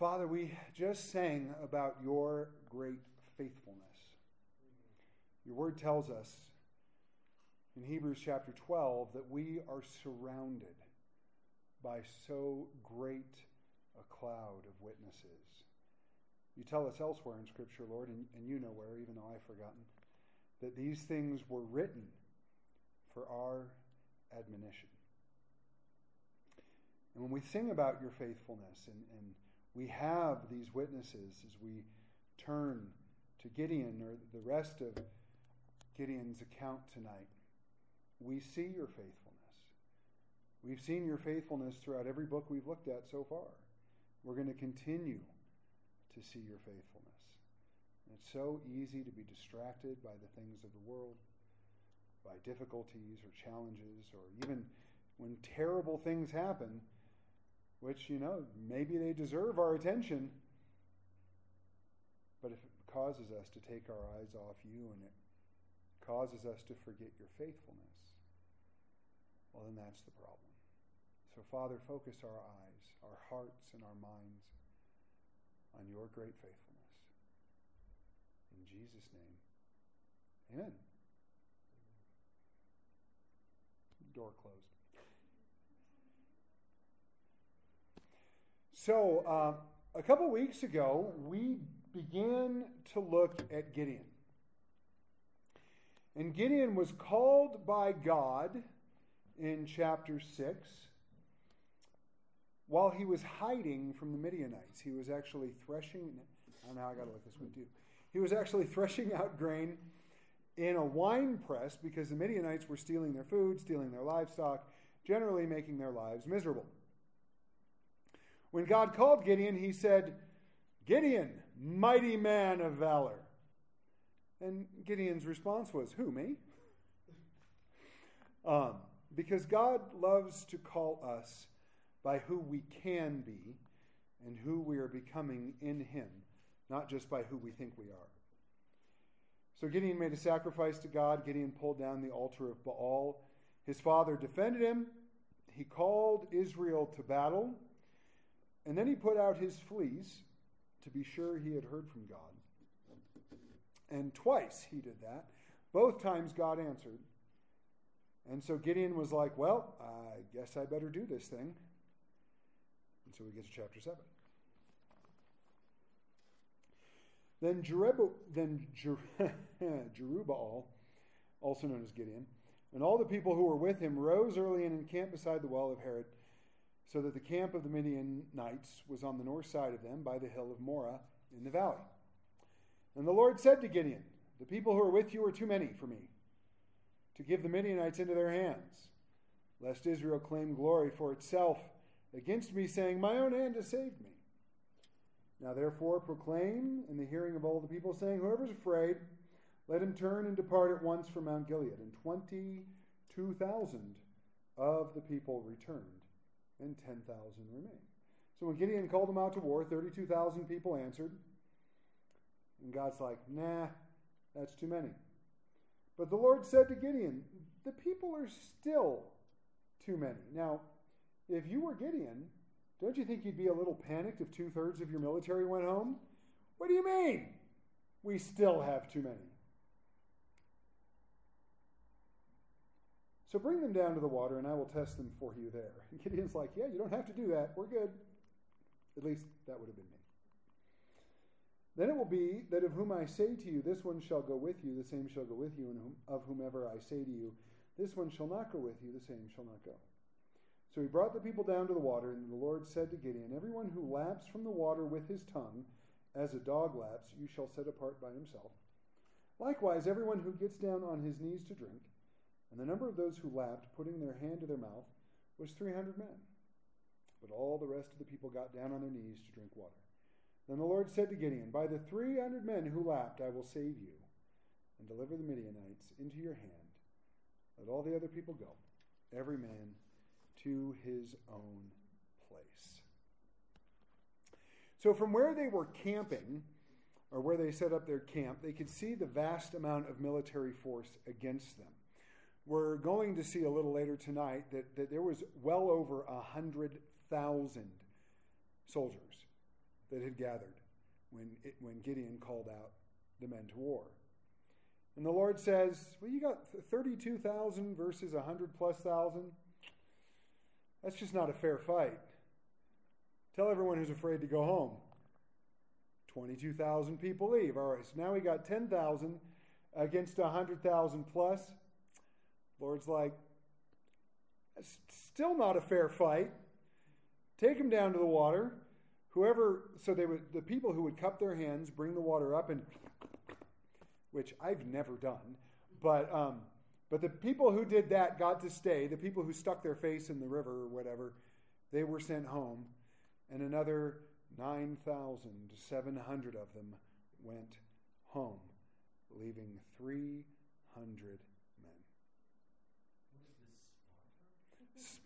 Father, we just sang about your great faithfulness. Your word tells us in Hebrews chapter 12 that we are surrounded by so great a cloud of witnesses. You tell us elsewhere in Scripture, Lord, and, and you know where, even though I've forgotten, that these things were written for our admonition. And when we sing about your faithfulness and, and we have these witnesses as we turn to Gideon or the rest of Gideon's account tonight, we see your faithfulness. We've seen your faithfulness throughout every book we've looked at so far. We're going to continue to see your faithfulness. And it's so easy to be distracted by the things of the world, by difficulties or challenges, or even when terrible things happen, which, you know, maybe they deserve our attention. But if it causes us to take our eyes off you and it causes us to forget your faithfulness, well, then that's the problem. So, Father, focus our eyes, our hearts, and our minds on your great faithfulness. In Jesus' name, amen. Door closed. So, uh, a couple weeks ago, we began to look at Gideon. And Gideon was called by God in chapter 6 while he was hiding from the Midianites. He was actually threshing. Now I got to look this one too. He was actually threshing out grain in a wine press because the Midianites were stealing their food, stealing their livestock, generally making their lives miserable. When God called Gideon, he said, Gideon, mighty man of valor. And Gideon's response was, Who, me? Um, because God loves to call us by who we can be and who we are becoming in Him, not just by who we think we are. So Gideon made a sacrifice to God. Gideon pulled down the altar of Baal. His father defended him. He called Israel to battle. And then he put out his fleece to be sure he had heard from God. And twice he did that. Both times God answered. And so Gideon was like, Well, I guess I better do this thing. And so we get to chapter 7. Then, then Jer- Jerubbaal, also known as Gideon, and all the people who were with him rose early and encamped beside the well of Harod so that the camp of the Midianites was on the north side of them by the hill of Moreh in the valley. And the Lord said to Gideon, The people who are with you are too many for me to give the Midianites into their hands, lest Israel claim glory for itself against me, saying, My own hand has saved me. Now therefore proclaim in the hearing of all the people, saying, Whoever is afraid, let him turn and depart at once from Mount Gilead. And 22,000 of the people returned and 10,000 remained. So when Gideon called them out to war, 32,000 people answered. And God's like, nah, that's too many. But the Lord said to Gideon, the people are still too many. Now, if you were Gideon, don't you think you'd be a little panicked if two thirds of your military went home? What do you mean? We still have too many. So bring them down to the water, and I will test them for you there. And Gideon's like, Yeah, you don't have to do that. We're good. At least that would have been me. Then it will be that of whom I say to you, This one shall go with you, the same shall go with you, and of whomever I say to you, This one shall not go with you, the same shall not go. So he brought the people down to the water, and the Lord said to Gideon, Everyone who laps from the water with his tongue, as a dog laps, you shall set apart by himself. Likewise, everyone who gets down on his knees to drink, and the number of those who lapped, putting their hand to their mouth, was 300 men. But all the rest of the people got down on their knees to drink water. Then the Lord said to Gideon, By the 300 men who lapped, I will save you and deliver the Midianites into your hand. Let all the other people go, every man to his own place. So, from where they were camping, or where they set up their camp, they could see the vast amount of military force against them. We're going to see a little later tonight that, that there was well over a hundred thousand soldiers that had gathered when, it, when Gideon called out the men to war. And the Lord says, Well, you got 32,000 versus 100 plus thousand. That's just not a fair fight. Tell everyone who's afraid to go home. 22,000 people leave. All right, so now we got 10,000 against 100,000 plus. Lord's like, still not a fair fight. Take them down to the water. Whoever, so they would, the people who would cup their hands, bring the water up, and which I've never done, but um, but the people who did that got to stay. The people who stuck their face in the river or whatever, they were sent home, and another nine thousand seven hundred of them went home, leaving three hundred men.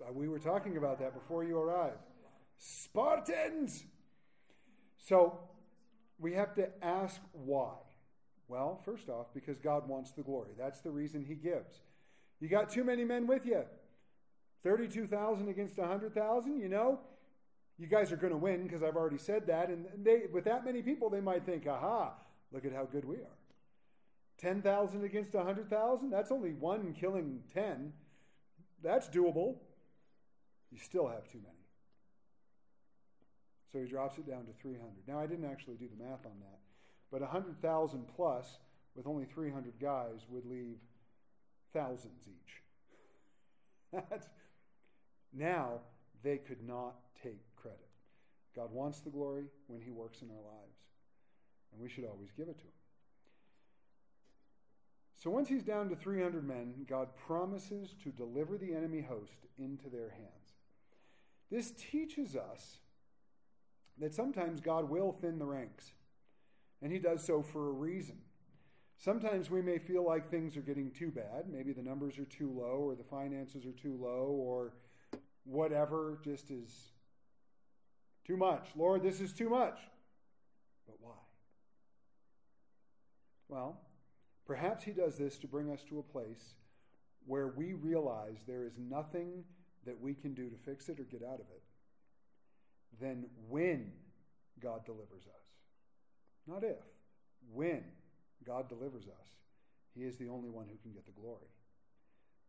Uh, we were talking about that before you arrived. Spartans! So we have to ask why. Well, first off, because God wants the glory. That's the reason He gives. You got too many men with you. 32,000 against 100,000, you know, you guys are going to win because I've already said that. And they, with that many people, they might think, aha, look at how good we are. 10,000 against 100,000, that's only one killing 10. That's doable. You still have too many. So he drops it down to 300. Now, I didn't actually do the math on that, but 100,000 plus with only 300 guys would leave thousands each. That's, now they could not take credit. God wants the glory when he works in our lives, and we should always give it to him. So once he's down to 300 men, God promises to deliver the enemy host into their hands. This teaches us that sometimes God will thin the ranks, and He does so for a reason. Sometimes we may feel like things are getting too bad. Maybe the numbers are too low, or the finances are too low, or whatever just is too much. Lord, this is too much. But why? Well, perhaps He does this to bring us to a place where we realize there is nothing that we can do to fix it or get out of it then when God delivers us. Not if, when God delivers us, He is the only one who can get the glory.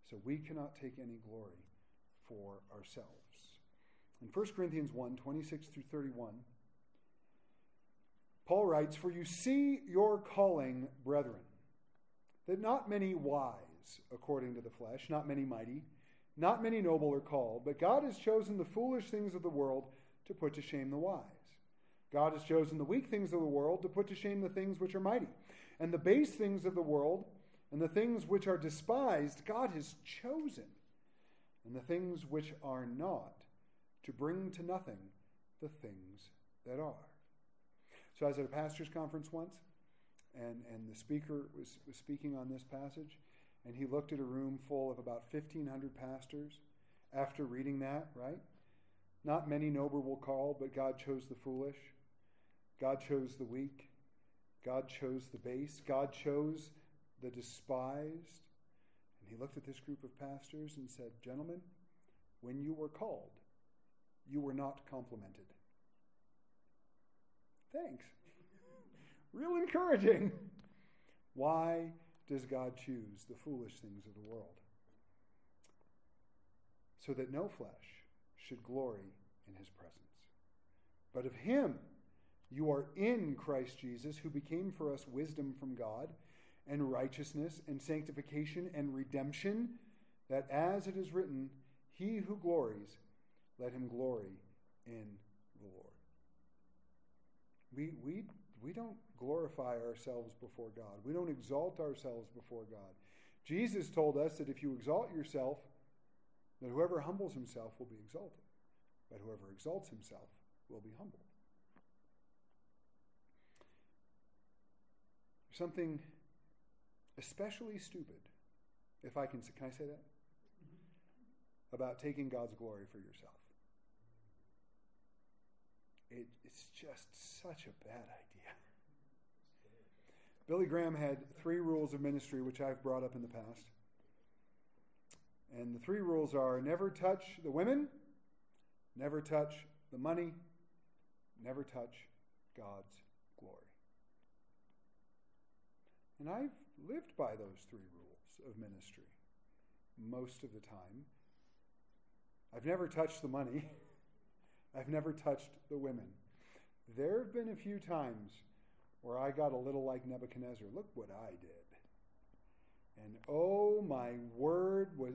So we cannot take any glory for ourselves. In 1 Corinthians 1 26 through 31, Paul writes, For you see your calling, brethren, that not many wise according to the flesh, not many mighty, not many noble are called, but God has chosen the foolish things of the world to put to shame the wise. God has chosen the weak things of the world to put to shame the things which are mighty. And the base things of the world and the things which are despised, God has chosen. And the things which are not, to bring to nothing the things that are. So I was at a pastor's conference once, and, and the speaker was, was speaking on this passage, and he looked at a room full of about 1,500 pastors after reading that, right? Not many noble will call, but God chose the foolish. God chose the weak. God chose the base. God chose the despised. And he looked at this group of pastors and said, Gentlemen, when you were called, you were not complimented. Thanks. Real encouraging. Why does God choose the foolish things of the world? So that no flesh should glory in his presence. But of him you are in Christ Jesus, who became for us wisdom from God, and righteousness, and sanctification, and redemption, that as it is written, He who glories, let him glory in the Lord. We, we, we don't glorify ourselves before God. We don't exalt ourselves before God. Jesus told us that if you exalt yourself, that whoever humbles himself will be exalted but whoever exalts himself will be humbled. Something especially stupid, if I can, can I say that? About taking God's glory for yourself. It, it's just such a bad idea. Billy Graham had three rules of ministry, which I've brought up in the past. And the three rules are never touch the women, Never touch the money, never touch God's glory. And I've lived by those three rules of ministry most of the time. I've never touched the money. I've never touched the women. There have been a few times where I got a little like Nebuchadnezzar. Look what I did. And oh my word was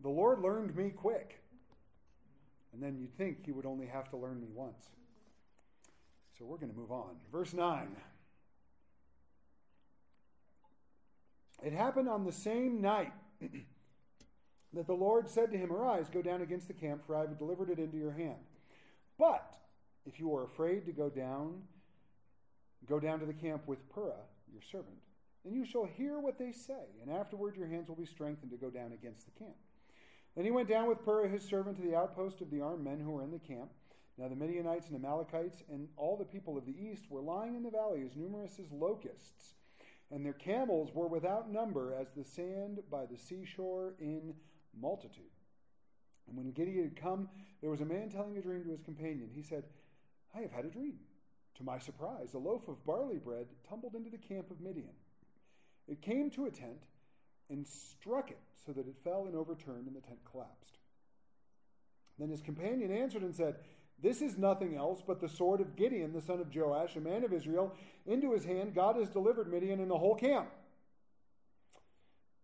the Lord learned me quick. And then you'd think he would only have to learn me once. So we're going to move on. Verse 9. It happened on the same night that the Lord said to him, Arise, go down against the camp, for I have delivered it into your hand. But if you are afraid to go down, go down to the camp with Purah, your servant, and you shall hear what they say, and afterward your hands will be strengthened to go down against the camp. Then he went down with Purah his servant to the outpost of the armed men who were in the camp. Now the Midianites and Amalekites and all the people of the east were lying in the valley as numerous as locusts, and their camels were without number as the sand by the seashore in multitude. And when Gideon had come, there was a man telling a dream to his companion. He said, I have had a dream. To my surprise, a loaf of barley bread tumbled into the camp of Midian. It came to a tent and struck it so that it fell and overturned, and the tent collapsed. Then his companion answered and said, This is nothing else but the sword of Gideon, the son of Joash, a man of Israel. Into his hand God has delivered Midian and the whole camp.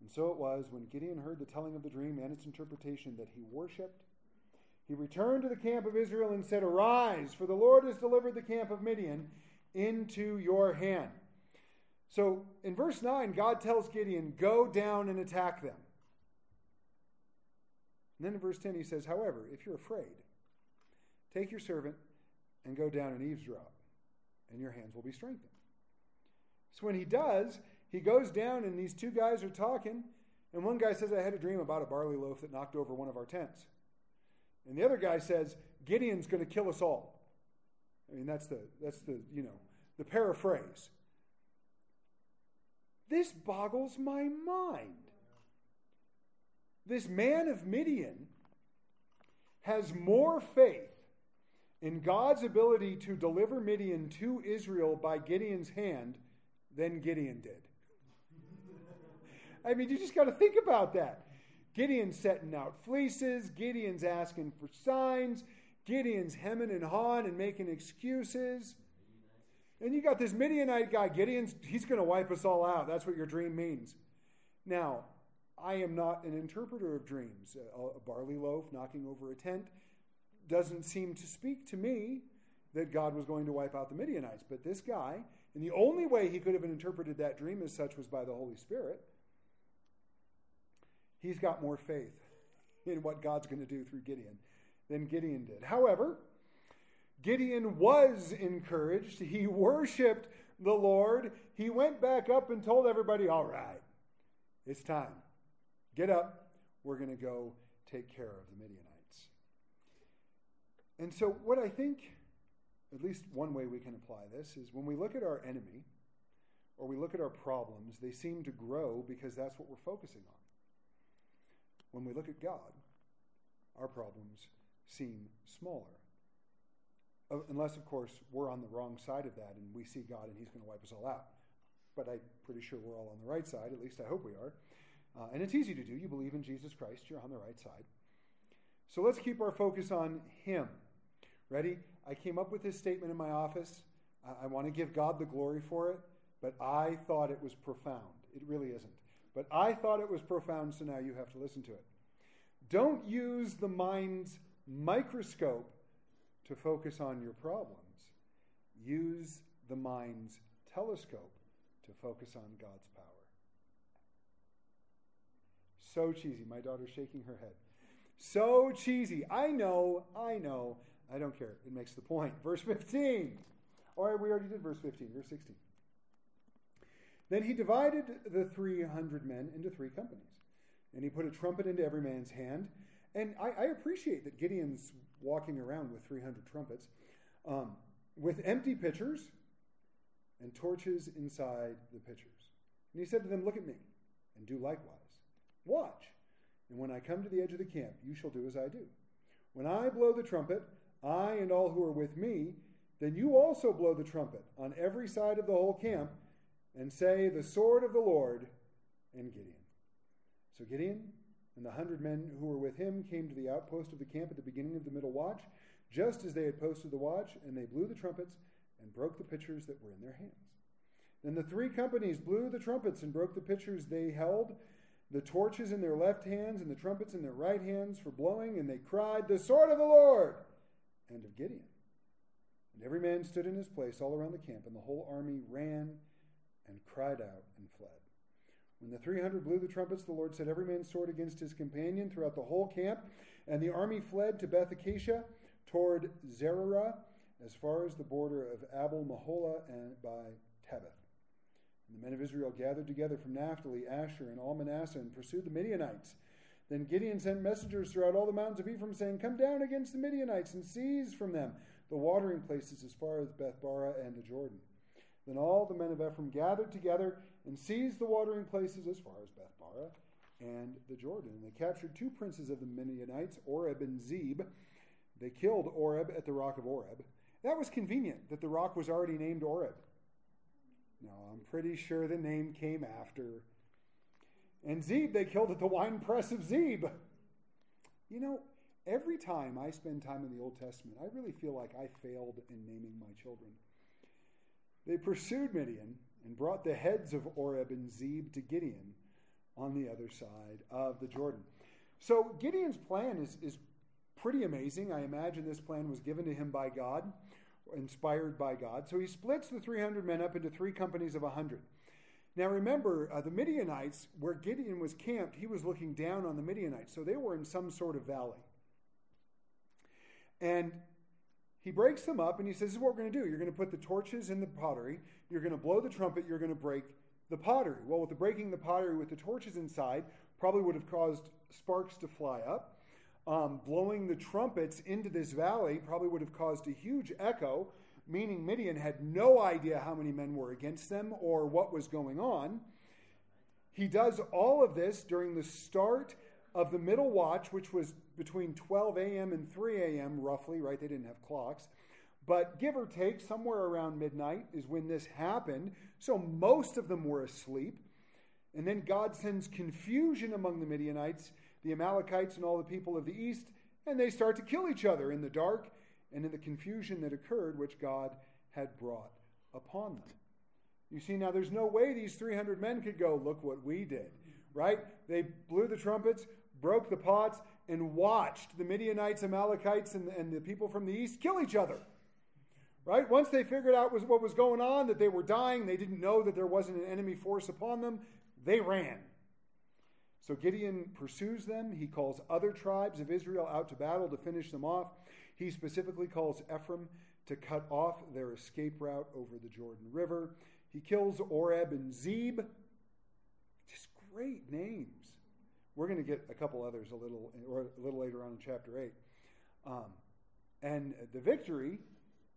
And so it was when Gideon heard the telling of the dream and its interpretation that he worshipped. He returned to the camp of Israel and said, Arise, for the Lord has delivered the camp of Midian into your hand. So in verse 9, God tells Gideon, Go down and attack them. And then in verse 10, he says, However, if you're afraid, take your servant and go down and eavesdrop, and your hands will be strengthened. So when he does, he goes down, and these two guys are talking. And one guy says, I had a dream about a barley loaf that knocked over one of our tents. And the other guy says, Gideon's going to kill us all. I mean, that's the, that's the, you know, the paraphrase. This boggles my mind. This man of Midian has more faith in God's ability to deliver Midian to Israel by Gideon's hand than Gideon did. I mean, you just got to think about that. Gideon's setting out fleeces, Gideon's asking for signs, Gideon's hemming and hawing and making excuses. And you got this Midianite guy, Gideon's, he's going to wipe us all out. That's what your dream means. Now, I am not an interpreter of dreams. A, a barley loaf knocking over a tent doesn't seem to speak to me that God was going to wipe out the Midianites. But this guy, and the only way he could have interpreted that dream as such was by the Holy Spirit, he's got more faith in what God's going to do through Gideon than Gideon did. However, Gideon was encouraged. He worshiped the Lord. He went back up and told everybody, All right, it's time. Get up. We're going to go take care of the Midianites. And so, what I think, at least one way we can apply this, is when we look at our enemy or we look at our problems, they seem to grow because that's what we're focusing on. When we look at God, our problems seem smaller. Uh, unless, of course, we're on the wrong side of that and we see God and He's going to wipe us all out. But I'm pretty sure we're all on the right side, at least I hope we are. Uh, and it's easy to do. You believe in Jesus Christ, you're on the right side. So let's keep our focus on Him. Ready? I came up with this statement in my office. I, I want to give God the glory for it, but I thought it was profound. It really isn't. But I thought it was profound, so now you have to listen to it. Don't use the mind's microscope to focus on your problems. Use the mind's telescope to focus on God's power. So cheesy. My daughter's shaking her head. So cheesy. I know, I know. I don't care. It makes the point. Verse 15. All right, we already did verse 15. Verse 16. Then he divided the 300 men into three companies. And he put a trumpet into every man's hand. And I, I appreciate that Gideon's walking around with 300 trumpets, um, with empty pitchers and torches inside the pitchers. And he said to them, Look at me and do likewise. Watch. And when I come to the edge of the camp, you shall do as I do. When I blow the trumpet, I and all who are with me, then you also blow the trumpet on every side of the whole camp and say, The sword of the Lord and Gideon. So Gideon and the hundred men who were with him came to the outpost of the camp at the beginning of the middle watch, just as they had posted the watch, and they blew the trumpets and broke the pitchers that were in their hands. Then the three companies blew the trumpets and broke the pitchers they held, the torches in their left hands and the trumpets in their right hands for blowing, and they cried, The sword of the Lord and of Gideon. And every man stood in his place all around the camp, and the whole army ran and cried out and fled. When the 300 blew the trumpets, the Lord set every man's sword against his companion throughout the whole camp, and the army fled to Beth Acacia toward Zererah, as far as the border of Abel Meholah and by Tabbath. And the men of Israel gathered together from Naphtali, Asher, and all Manasseh and pursued the Midianites. Then Gideon sent messengers throughout all the mountains of Ephraim, saying, Come down against the Midianites and seize from them the watering places as far as Bethbara and the Jordan. Then all the men of Ephraim gathered together and seized the watering places as far as Bethbara and the Jordan. And they captured two princes of the Midianites, Oreb and Zeb. They killed Oreb at the rock of Oreb. That was convenient that the rock was already named Oreb. No, I'm pretty sure the name came after. And Zeb, they killed at the wine press of Zeb. You know, every time I spend time in the Old Testament, I really feel like I failed in naming my children. They pursued Midian and brought the heads of Oreb and Zeb to Gideon on the other side of the Jordan. So Gideon's plan is, is pretty amazing. I imagine this plan was given to him by God inspired by God. So he splits the 300 men up into three companies of 100. Now remember, uh, the Midianites, where Gideon was camped, he was looking down on the Midianites. So they were in some sort of valley. And he breaks them up and he says, This is what we're going to do. You're going to put the torches in the pottery, you're going to blow the trumpet, you're going to break the pottery. Well, with the breaking the pottery with the torches inside, probably would have caused sparks to fly up um, blowing the trumpets into this valley probably would have caused a huge echo, meaning Midian had no idea how many men were against them or what was going on. He does all of this during the start of the middle watch, which was between 12 a.m. and 3 a.m., roughly, right? They didn't have clocks. But give or take, somewhere around midnight is when this happened. So most of them were asleep. And then God sends confusion among the Midianites the Amalekites and all the people of the east, and they start to kill each other in the dark and in the confusion that occurred, which God had brought upon them. You see, now there's no way these 300 men could go, look what we did, right? They blew the trumpets, broke the pots, and watched the Midianites, Amalekites, and, and the people from the east kill each other. Right? Once they figured out was what was going on, that they were dying, they didn't know that there wasn't an enemy force upon them, they ran. So Gideon pursues them. He calls other tribes of Israel out to battle to finish them off. He specifically calls Ephraim to cut off their escape route over the Jordan River. He kills Oreb and Zeb. Just great names. We're going to get a couple others a little, or a little later on in chapter 8. Um, and the victory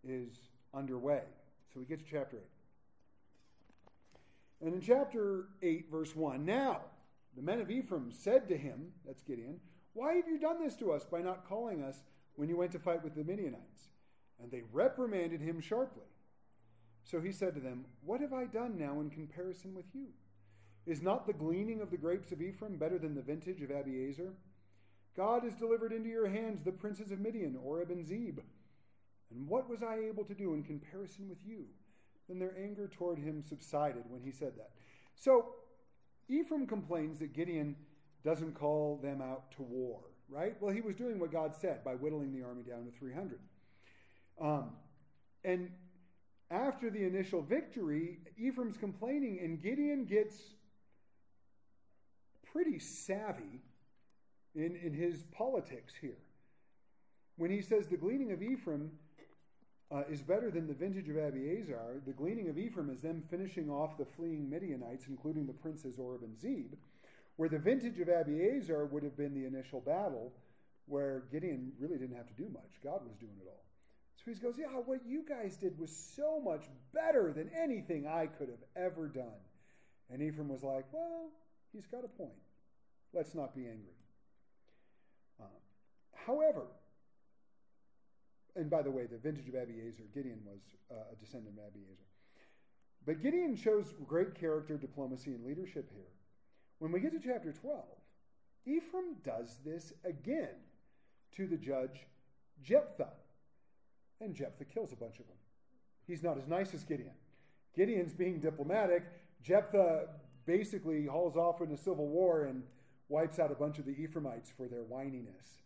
is underway. So we get to chapter 8. And in chapter 8, verse 1, now the men of Ephraim said to him, that's Gideon, Why have you done this to us by not calling us when you went to fight with the Midianites? And they reprimanded him sharply. So he said to them, What have I done now in comparison with you? Is not the gleaning of the grapes of Ephraim better than the vintage of Abiezer? God has delivered into your hands the princes of Midian, Oreb and Zeb. And what was I able to do in comparison with you? Then their anger toward him subsided when he said that. So Ephraim complains that Gideon doesn't call them out to war, right? Well, he was doing what God said by whittling the army down to 300. Um, and after the initial victory, Ephraim's complaining, and Gideon gets pretty savvy in, in his politics here. When he says the gleaning of Ephraim uh, is better than the vintage of Abiezer. The gleaning of Ephraim is them finishing off the fleeing Midianites, including the princes Oreb and Zeb, where the vintage of Abiezer would have been the initial battle, where Gideon really didn't have to do much. God was doing it all. So he goes, Yeah, what you guys did was so much better than anything I could have ever done. And Ephraim was like, Well, he's got a point. Let's not be angry. Uh, however, and by the way, the vintage of Abiezer, Gideon was uh, a descendant of Abiezer. But Gideon shows great character, diplomacy, and leadership here. When we get to chapter 12, Ephraim does this again to the judge Jephthah. And Jephthah kills a bunch of them. He's not as nice as Gideon. Gideon's being diplomatic. Jephthah basically hauls off in a civil war and wipes out a bunch of the Ephraimites for their whininess.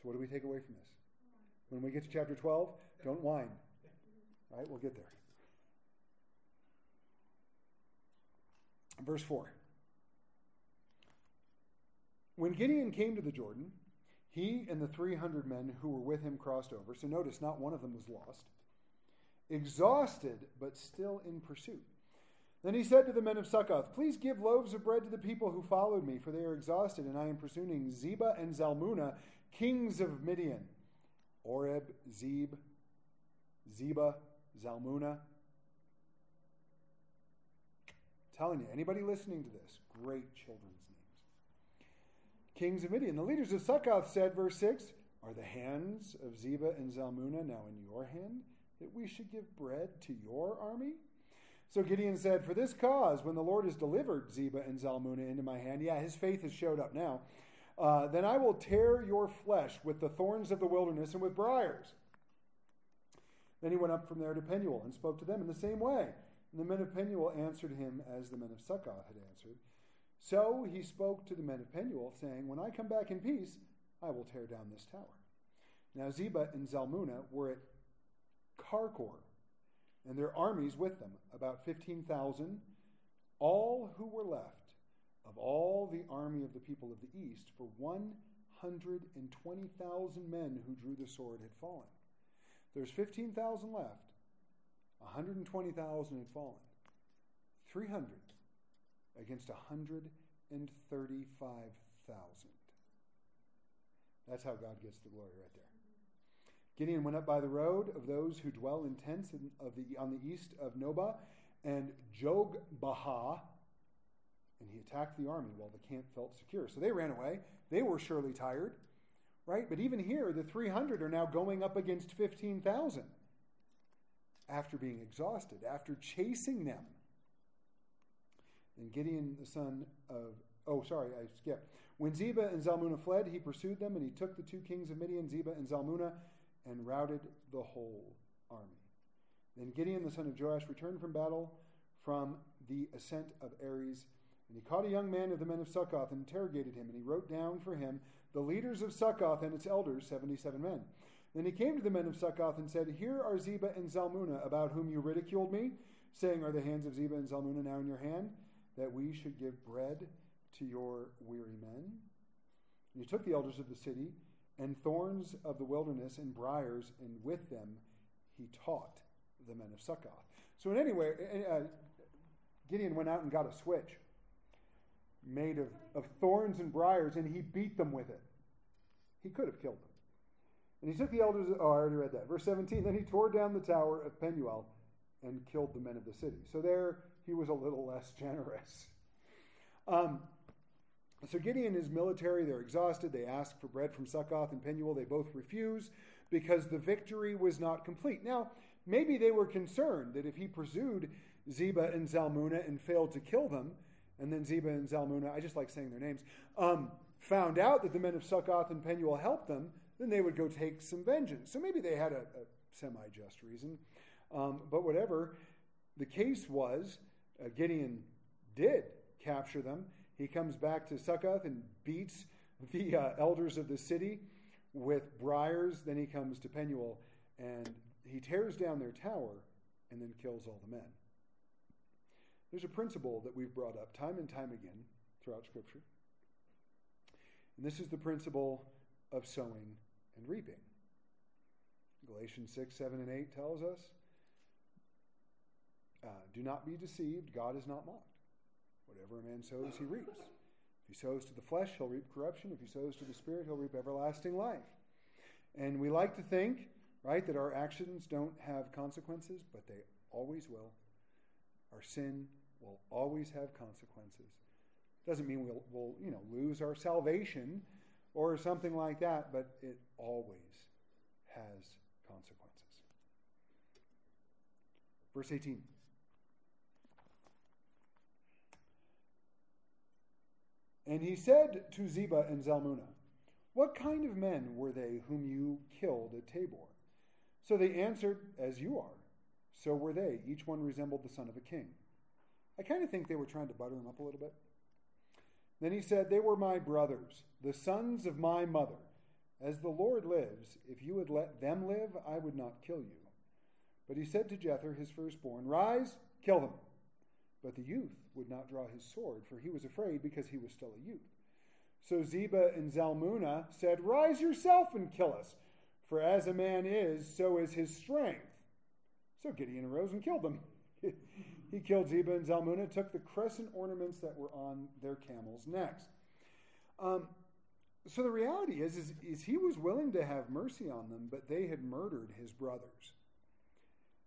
So, what do we take away from this? When we get to chapter 12, don't whine. All right, we'll get there. Verse 4. When Gideon came to the Jordan, he and the 300 men who were with him crossed over. So notice, not one of them was lost. Exhausted, but still in pursuit. Then he said to the men of Succoth, Please give loaves of bread to the people who followed me, for they are exhausted, and I am pursuing Zebah and Zalmunna, kings of Midian. Oreb, Zeb, Zebah, Zalmunna. telling you, anybody listening to this, great children's names. Kings of Midian. The leaders of Succoth said, verse 6, Are the hands of Zebah and Zalmunna now in your hand, that we should give bread to your army? So Gideon said, For this cause, when the Lord has delivered Zebah and Zalmunna into my hand, yeah, his faith has showed up now, uh, then I will tear your flesh with the thorns of the wilderness and with briars. Then he went up from there to Penuel and spoke to them in the same way. And the men of Penuel answered him as the men of Succoth had answered. So he spoke to the men of Penuel, saying, When I come back in peace, I will tear down this tower. Now Zebah and Zalmunna were at Karkor, and their armies with them, about 15,000, all who were left of all the army of the people of the east, for 120,000 men who drew the sword had fallen. There's 15,000 left. 120,000 had fallen. 300 against 135,000. That's how God gets the glory right there. Gideon went up by the road of those who dwell in tents of the, on the east of Nobah and Jogbehah, and he attacked the army while the camp felt secure. So they ran away. They were surely tired, right? But even here, the 300 are now going up against 15,000 after being exhausted, after chasing them. And Gideon, the son of, oh, sorry, I skipped. When Zebah and Zalmunna fled, he pursued them, and he took the two kings of Midian, Zebah and Zalmunna, and routed the whole army. Then Gideon, the son of Joash, returned from battle from the ascent of Heres, and he caught a young man of the men of Succoth and interrogated him, and he wrote down for him the leaders of Succoth and its elders, 77 men. Then he came to the men of Succoth and said, Here are Zebah and Zalmunna, about whom you ridiculed me, saying, Are the hands of Zebah and Zalmunna now in your hand, that we should give bread to your weary men? And he took the elders of the city, and thorns of the wilderness, and briars, and with them he taught the men of Succoth. So, in any way, uh, Gideon went out and got a switch made of, of thorns and briars, and he beat them with it. He could have killed them. And he took the elders, oh, I already read that. Verse 17, then he tore down the tower of Penuel and killed the men of the city. So there he was a little less generous. Um, so Gideon is military. They're exhausted. They ask for bread from Succoth and Penuel. They both refuse because the victory was not complete. Now, maybe they were concerned that if he pursued Zebah and Zalmunna and failed to kill them, and then Zebah and Zalmunna, I just like saying their names, um, found out that the men of Succoth and Penuel helped them, then they would go take some vengeance. So maybe they had a, a semi just reason. Um, but whatever the case was, uh, Gideon did capture them. He comes back to Succoth and beats the uh, elders of the city with briars. Then he comes to Penuel and he tears down their tower and then kills all the men. There's a principle that we've brought up time and time again throughout Scripture. And this is the principle of sowing and reaping. Galatians 6, 7, and 8 tells us uh, do not be deceived, God is not mocked. Whatever a man sows, he reaps. If he sows to the flesh, he'll reap corruption. If he sows to the Spirit, he'll reap everlasting life. And we like to think, right, that our actions don't have consequences, but they always will. Our sin will always have consequences. Doesn't mean we'll, we'll you know, lose our salvation or something like that, but it always has consequences. Verse 18. And he said to Zebah and Zalmunna, What kind of men were they whom you killed at Tabor? So they answered, As you are. So were they. Each one resembled the son of a king. I kind of think they were trying to butter him up a little bit. Then he said, They were my brothers, the sons of my mother. As the Lord lives, if you had let them live, I would not kill you. But he said to Jether, his firstborn, Rise, kill them. But the youth would not draw his sword, for he was afraid because he was still a youth. So Zebah and Zalmunna said, Rise yourself and kill us, for as a man is, so is his strength. So Gideon arose and killed them. he killed Zebah and Zalmunna, took the crescent ornaments that were on their camels' necks. Um, so the reality is, is, is he was willing to have mercy on them, but they had murdered his brothers.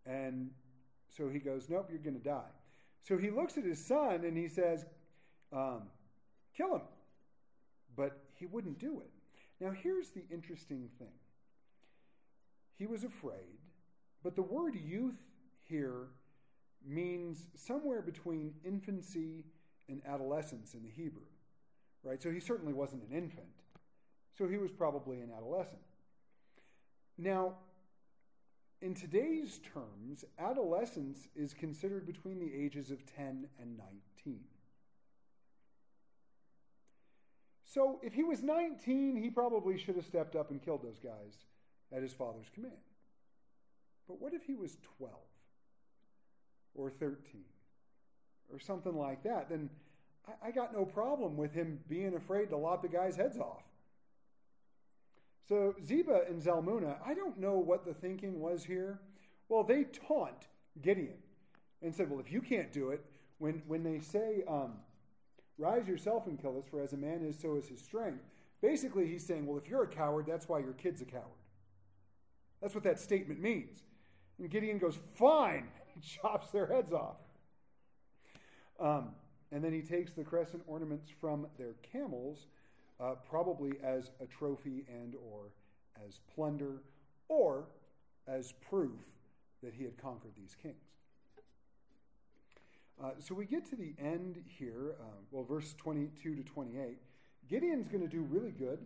And so he goes, Nope, you're going to die. So he looks at his son and he says, um, Kill him. But he wouldn't do it. Now, here's the interesting thing he was afraid, but the word youth here means somewhere between infancy and adolescence in the Hebrew. Right? So he certainly wasn't an infant. So he was probably an adolescent. Now, in today's terms, adolescence is considered between the ages of 10 and 19. So if he was 19, he probably should have stepped up and killed those guys at his father's command. But what if he was 12 or 13 or something like that? Then I, got no problem with him being afraid to lop the guy's heads off. So Zebah and Zalmunna, I don't know what the thinking was here. Well, they taunt Gideon and said, Well, if you can't do it, when, when they say, um, Rise yourself and kill us, for as a man is, so is his strength, basically he's saying, Well, if you're a coward, that's why your kid's a coward. That's what that statement means. And Gideon goes, Fine. He chops their heads off. Um, and then he takes the crescent ornaments from their camels uh, probably as a trophy and or as plunder or as proof that he had conquered these kings. Uh, so we get to the end here, uh, well, verse 22 to 28. Gideon's going to do really good,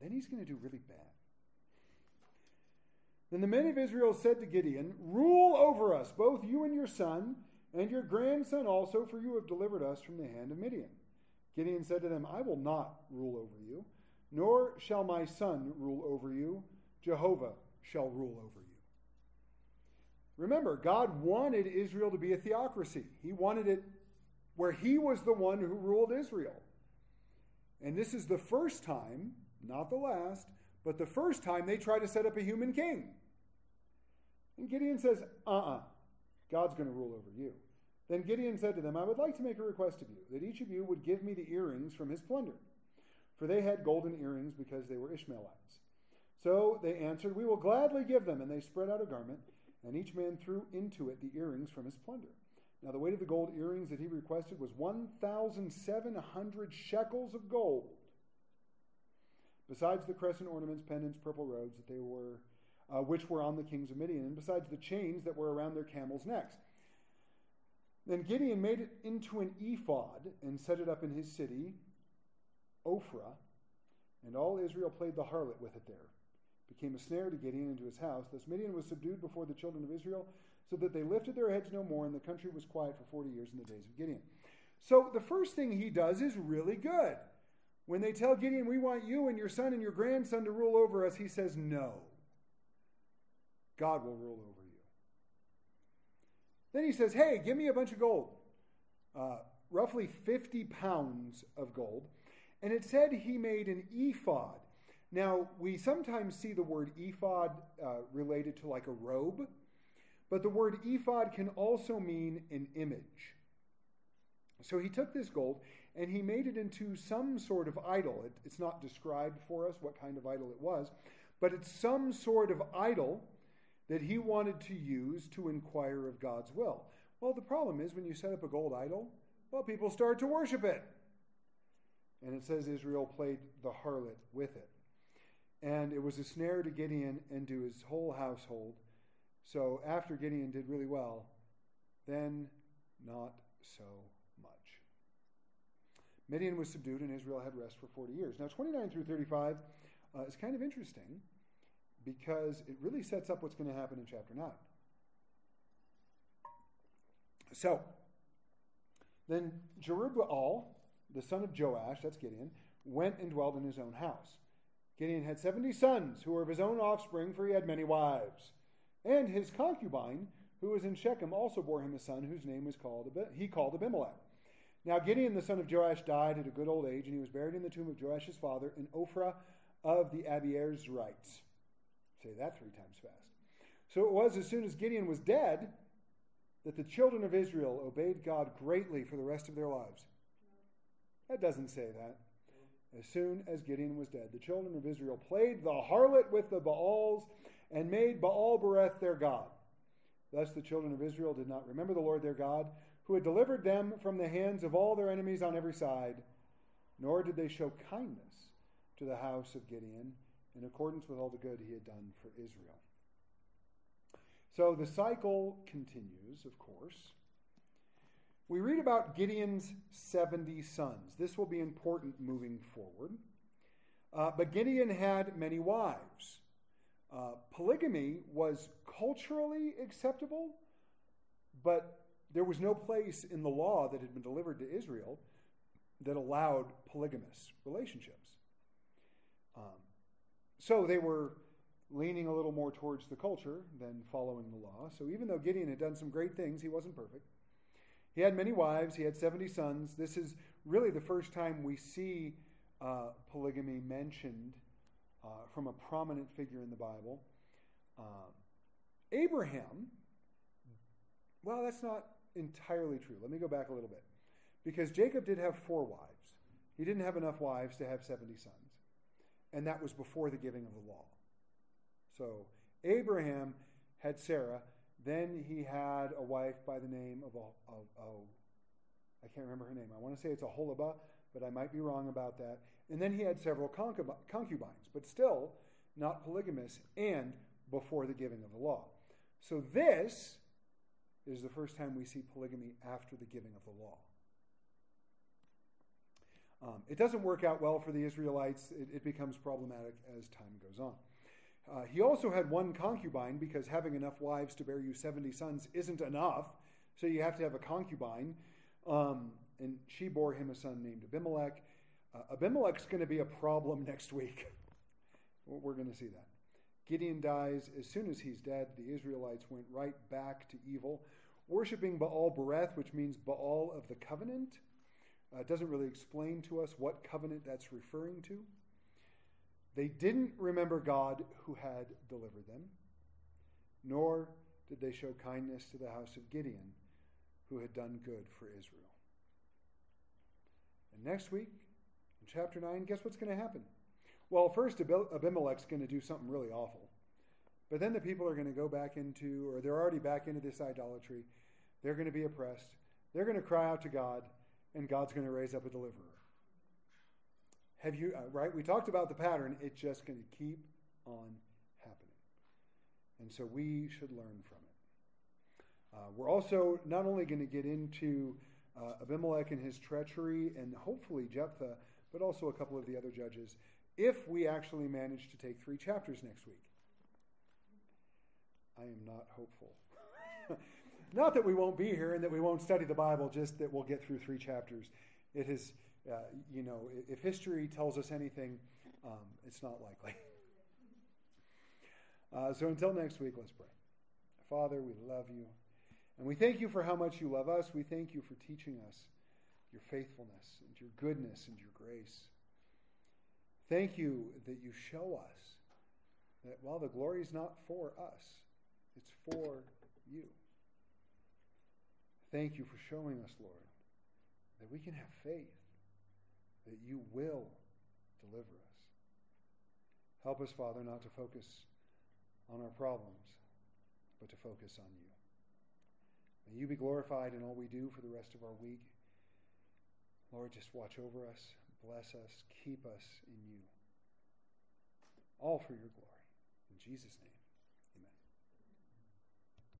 then he's going to do really bad. Then the men of Israel said to Gideon, Rule over us, both you and your son, and your grandson also, for you have delivered us from the hand of Midian. Gideon said to them, I will not rule over you, nor shall my son rule over you. Jehovah shall rule over you. Remember, God wanted Israel to be a theocracy. He wanted it where he was the one who ruled Israel. And this is the first time, not the last, but the first time they try to set up a human king. And Gideon says, uh uh-uh, uh, God's going to rule over you. Then Gideon said to them, I would like to make a request of you, that each of you would give me the earrings from his plunder. For they had golden earrings because they were Ishmaelites. So they answered, We will gladly give them. And they spread out a garment, and each man threw into it the earrings from his plunder. Now the weight of the gold earrings that he requested was 1,700 shekels of gold, besides the crescent ornaments, pendants, purple robes that they were, uh, which were on the kings of Midian, and besides the chains that were around their camels' necks. Then Gideon made it into an ephod and set it up in his city, Ophrah, and all Israel played the harlot with it there. It became a snare to Gideon and to his house. Thus Midian was subdued before the children of Israel, so that they lifted their heads no more, and the country was quiet for 40 years in the days of Gideon. So the first thing he does is really good. When they tell Gideon, We want you and your son and your grandson to rule over us, he says, No. God will rule over then he says, Hey, give me a bunch of gold. Uh, roughly 50 pounds of gold. And it said he made an ephod. Now, we sometimes see the word ephod uh, related to like a robe, but the word ephod can also mean an image. So he took this gold and he made it into some sort of idol. It, it's not described for us what kind of idol it was, but it's some sort of idol that he wanted to use to inquire of God's will. Well, the problem is when you set up a gold idol, well, people start to worship it. And it says Israel played the harlot with it. and it was a snare to Gideon and to his whole household. So after Gideon did really well, then not so much. Midian was subdued and Israel had rest for 40 years. Now, 29 through 35 uh, is kind of interesting because it really sets up what's going to happen in chapter 9. So, then Jerubbaal, the son of Joash, that's Gideon, went and dwelled in his own house. Gideon had 70 sons who were of his own offspring, for he had many wives. And his concubine, who was in Shechem, also bore him a son whose name was called he called Abimelech. Now Gideon the son of Joash died at a good old age, and he was buried in the tomb of Joash's father in Ophrah of the Abiezrites. Say that three times fast. So it was as soon as Gideon was dead that the children of Israel obeyed God greatly for the rest of their lives. That doesn't say that. As soon as Gideon was dead, the children of Israel played the harlot with the Baals and made Baal Berith their God. Thus the children of Israel did not remember the Lord their God, who had delivered them from the hands of all their enemies on every side, nor did they show kindness to the house of Gideon in accordance with all the good he had done for Israel. So the cycle continues, of course. We read about Gideon's 70 sons. This will be important moving forward. Uh, but Gideon had many wives. Uh, polygamy was culturally acceptable, but there was no place in the law that had been delivered to Israel that allowed polygamous relationships. Um, so they were leaning a little more towards the culture than following the law. So even though Gideon had done some great things, he wasn't perfect. He had many wives, he had 70 sons. This is really the first time we see uh, polygamy mentioned uh, from a prominent figure in the Bible. Uh, Abraham, well, that's not entirely true. Let me go back a little bit. Because Jacob did have four wives, he didn't have enough wives to have 70 sons. And that was before the giving of the law. So Abraham had Sarah, then he had a wife by the name of, of, of I can't remember her name. I want to say it's Aholibah, but I might be wrong about that. And then he had several concubines, but still not polygamous and before the giving of the law. So this is the first time we see polygamy after the giving of the law. Um, it doesn't work out well for the Israelites. It, it becomes problematic as time goes on. Uh, he also had one concubine because having enough wives to bear you 70 sons isn't enough. So you have to have a concubine. Um, and she bore him a son named Abimelech. Uh, Abimelech's going to be a problem next week. We're going to see that. Gideon dies. As soon as he's dead, the Israelites went right back to evil, worshiping Baal Berith, which means Baal of the covenant. Uh, doesn't really explain to us what covenant that's referring to. They didn't remember God who had delivered them, nor did they show kindness to the house of Gideon, who had done good for Israel. And next week, in chapter 9, guess what's going to happen? Well, first, Abimelech's going to do something really awful. But then the people are going to go back into, or they're already back into this idolatry. They're going to be oppressed. They're going to cry out to God, and God's going to raise up a deliverer. Have you, uh, right? We talked about the pattern. It's just going to keep on happening. And so we should learn from it. Uh, we're also not only going to get into uh, Abimelech and his treachery and hopefully Jephthah, but also a couple of the other judges, if we actually manage to take three chapters next week. I am not hopeful. not that we won't be here and that we won't study the Bible, just that we'll get through three chapters. It is uh, you know, if history tells us anything, um, it's not likely. uh, so until next week, let's pray. Father, we love you. And we thank you for how much you love us. We thank you for teaching us your faithfulness and your goodness and your grace. Thank you that you show us that while the glory is not for us, it's for you. Thank you for showing us, Lord, that we can have faith that you will deliver us. Help us, Father, not to focus on our problems, but to focus on you. May you be glorified in all we do for the rest of our week. Lord, just watch over us, bless us, keep us in you. all for your glory. In Jesus' name.